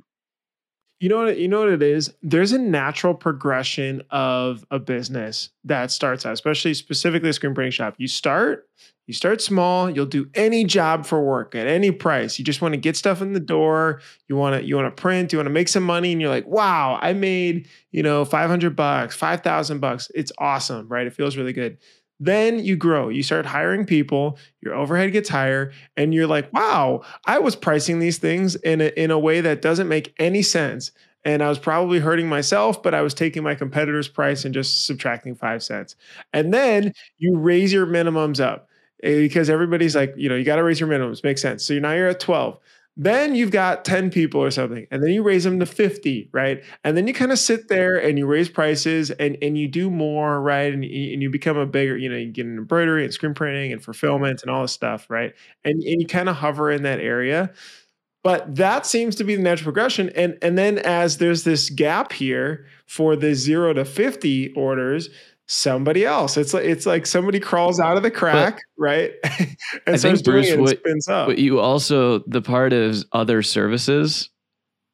You know what you know what it is? There's a natural progression of a business that starts out, especially specifically a screen printing shop. You start, you start small, you'll do any job for work at any price. You just want to get stuff in the door, you want to you want to print, you want to make some money and you're like, "Wow, I made, you know, 500 bucks, 5,000 bucks." It's awesome, right? It feels really good. Then you grow, you start hiring people, your overhead gets higher, and you're like, wow, I was pricing these things in a, in a way that doesn't make any sense. And I was probably hurting myself, but I was taking my competitor's price and just subtracting five cents. And then you raise your minimums up eh, because everybody's like, you know, you got to raise your minimums. Makes sense. So now you're at 12. Then you've got 10 people or something, and then you raise them to 50, right? And then you kind of sit there and you raise prices and, and you do more, right? And, and you become a bigger, you know, you get an embroidery and screen printing and fulfillment and all this stuff, right? And, and you kind of hover in that area. But that seems to be the natural progression. And, and then as there's this gap here for the zero to 50 orders, somebody else. It's like it's like somebody crawls out of the crack, but right? [LAUGHS] and I think Bruce, what, spins up. But you also the part of other services,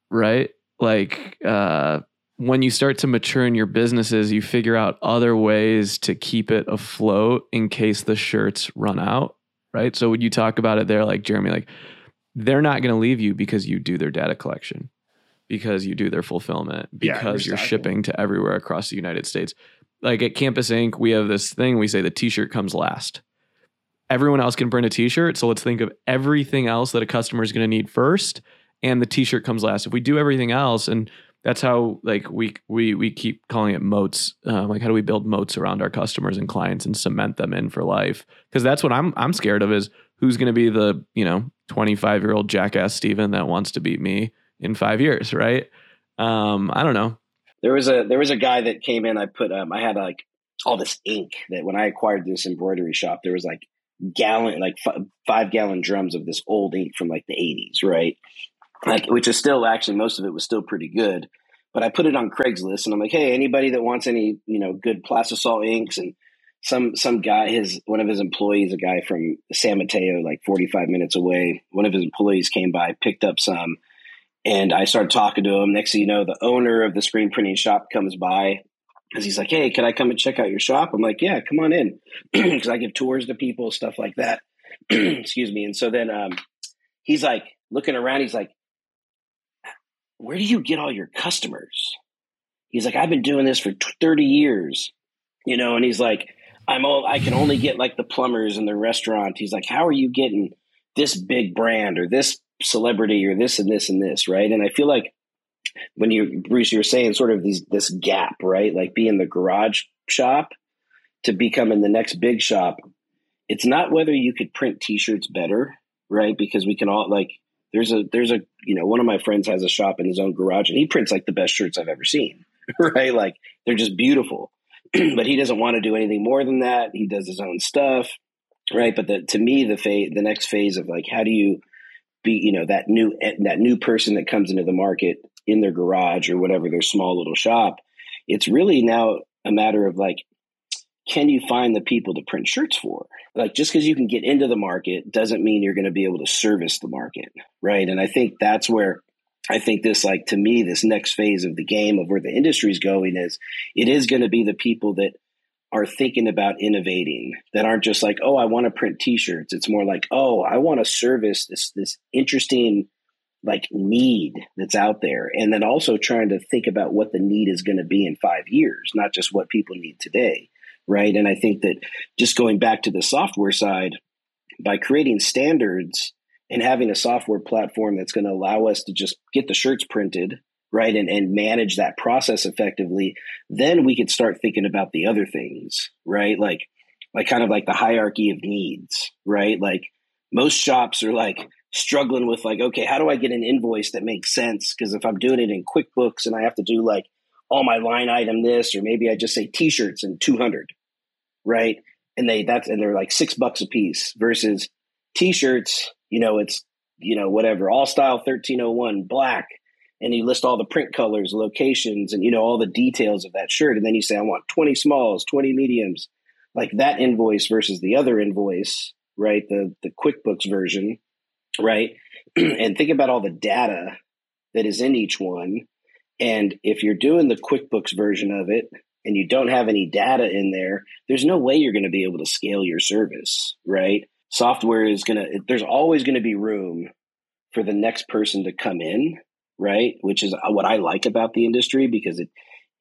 right? Like uh, when you start to mature in your businesses, you figure out other ways to keep it afloat in case the shirts run out, right? So when you talk about it there, like Jeremy, like they're not going to leave you because you do their data collection, because you do their fulfillment, because yeah, you're shipping to everywhere across the United States like at Campus Ink., we have this thing we say the t-shirt comes last. Everyone else can print a t-shirt, so let's think of everything else that a customer is going to need first and the t-shirt comes last. If we do everything else and that's how like we we we keep calling it moats. Uh, like how do we build moats around our customers and clients and cement them in for life? Because that's what I'm I'm scared of is who's going to be the you know 25 year old jackass Stephen that wants to beat me in five years, right? Um, I don't know there was a there was a guy that came in. I put um, I had like all this ink that when I acquired this embroidery shop, there was like gallon like f- five gallon drums of this old ink from like the 80s, right? Like which is still actually most of it was still pretty good. But I put it on Craigslist and I'm like, hey, anybody that wants any, you know, good plastisol inks and some some guy his one of his employees, a guy from San Mateo, like 45 minutes away, one of his employees came by, picked up some and I started talking to him. Next thing you know, the owner of the screen printing shop comes by because he's like, "Hey, can I come and check out your shop?" I'm like, "Yeah, come on in," [CLEARS THROAT] because I give tours to people, stuff like that. [CLEARS THROAT] Excuse me. And so then um, he's like looking around. He's like, "Where do you get all your customers?" He's like, "I've been doing this for 30 years, you know." And he's like, "I'm all I can only get like the plumbers in the restaurant." He's like, "How are you getting this big brand or this celebrity or this and this and this, right? And I feel like when you Bruce, you're saying sort of these this gap, right? Like being the garage shop to becoming the next big shop. It's not whether you could print t-shirts better, right? Because we can all like there's a there's a you know one of my friends has a shop in his own garage and he prints like the best shirts I've ever seen, [LAUGHS] right? Like they're just beautiful. [CLEARS THROAT] but he doesn't want to do anything more than that. He does his own stuff, right? But the, to me, the phase, the next phase of like, how do you be you know that new that new person that comes into the market in their garage or whatever their small little shop it's really now a matter of like can you find the people to print shirts for? Like just because you can get into the market doesn't mean you're going to be able to service the market right? And i think that's where i think this like to me this next phase of the game of where the industry is going is it is going to be the people that are thinking about innovating that aren't just like oh i want to print t-shirts. It's more like oh i want to service this this interesting like need that's out there. And then also trying to think about what the need is going to be in 5 years not just what people need today right? And i think that just going back to the software side by creating standards and having a software platform that's going to allow us to just get the shirts printed right and, and manage that process effectively then we could start thinking about the other things right? Like like kind of like the hierarchy of needs right? Like most shops are like struggling with like okay how do i get an invoice that makes sense? Because if i'm doing it in quickbooks and i have to do like all my line item this or maybe i just say t-shirts and 200 right? And they that's and they're like six bucks a piece versus t-shirts you know it's you know whatever all style 1301 black and you list all the print colors, locations, and you know all the details of that shirt, and then you say, I want 20 smalls, 20 mediums, like that invoice versus the other invoice, right? The the QuickBooks version, right? [CLEARS THROAT] and think about all the data that is in each one. And if you're doing the QuickBooks version of it and you don't have any data in there, there's no way you're going to be able to scale your service, right? Software is going to, there's always going to be room for the next person to come in, right? Which is uh, what I like about the industry because it,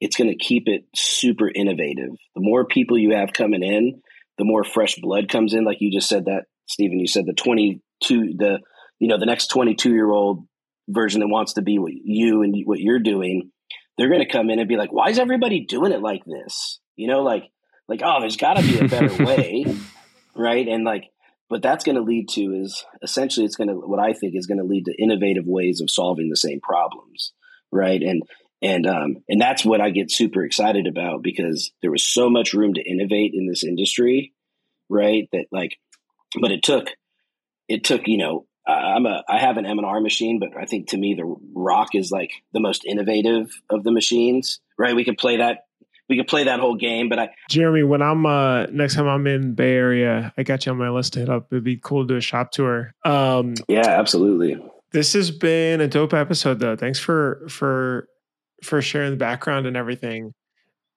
it's going to keep it super innovative. The more people you have coming in, the more fresh blood comes in. Like you just said that, Stephen, you said the 22, the, you know, the next 22 year old version that wants to be what you and what you're doing, they're going to come in and be like, why is everybody doing it like this? You know, like, like, oh, there's got to be a better [LAUGHS] way. right. And like, but that's going to lead to is essentially it's going to, what I think is going to lead to innovative ways of solving the same problems. Right. And, and, um, and that's what I get super excited about because there was so much room to innovate in this industry. Right. That like, but it took, it took, you know, I'm a I have an M&R machine, but I think to me the ROQ is like the most innovative of the machines. Right? We could play that we could play that whole game, but I Jeremy, when I'm uh next time I'm in Bay Area, I got you on my list to hit up. It'd be cool to do a shop tour. Um Yeah, absolutely. This has been a dope episode though. Thanks for for for sharing the background and everything.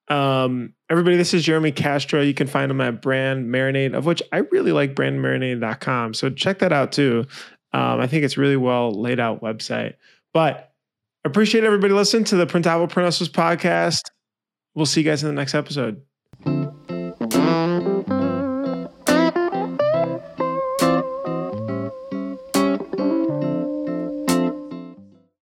Um, everybody, this is Jeremy Castro. You can find him at Brand Marinade, of which I really like brandmarinade.com. So check that out too. Um, I think it's really well laid out website. But appreciate everybody listening to the Printavo Print podcast. We'll see you guys in the next episode.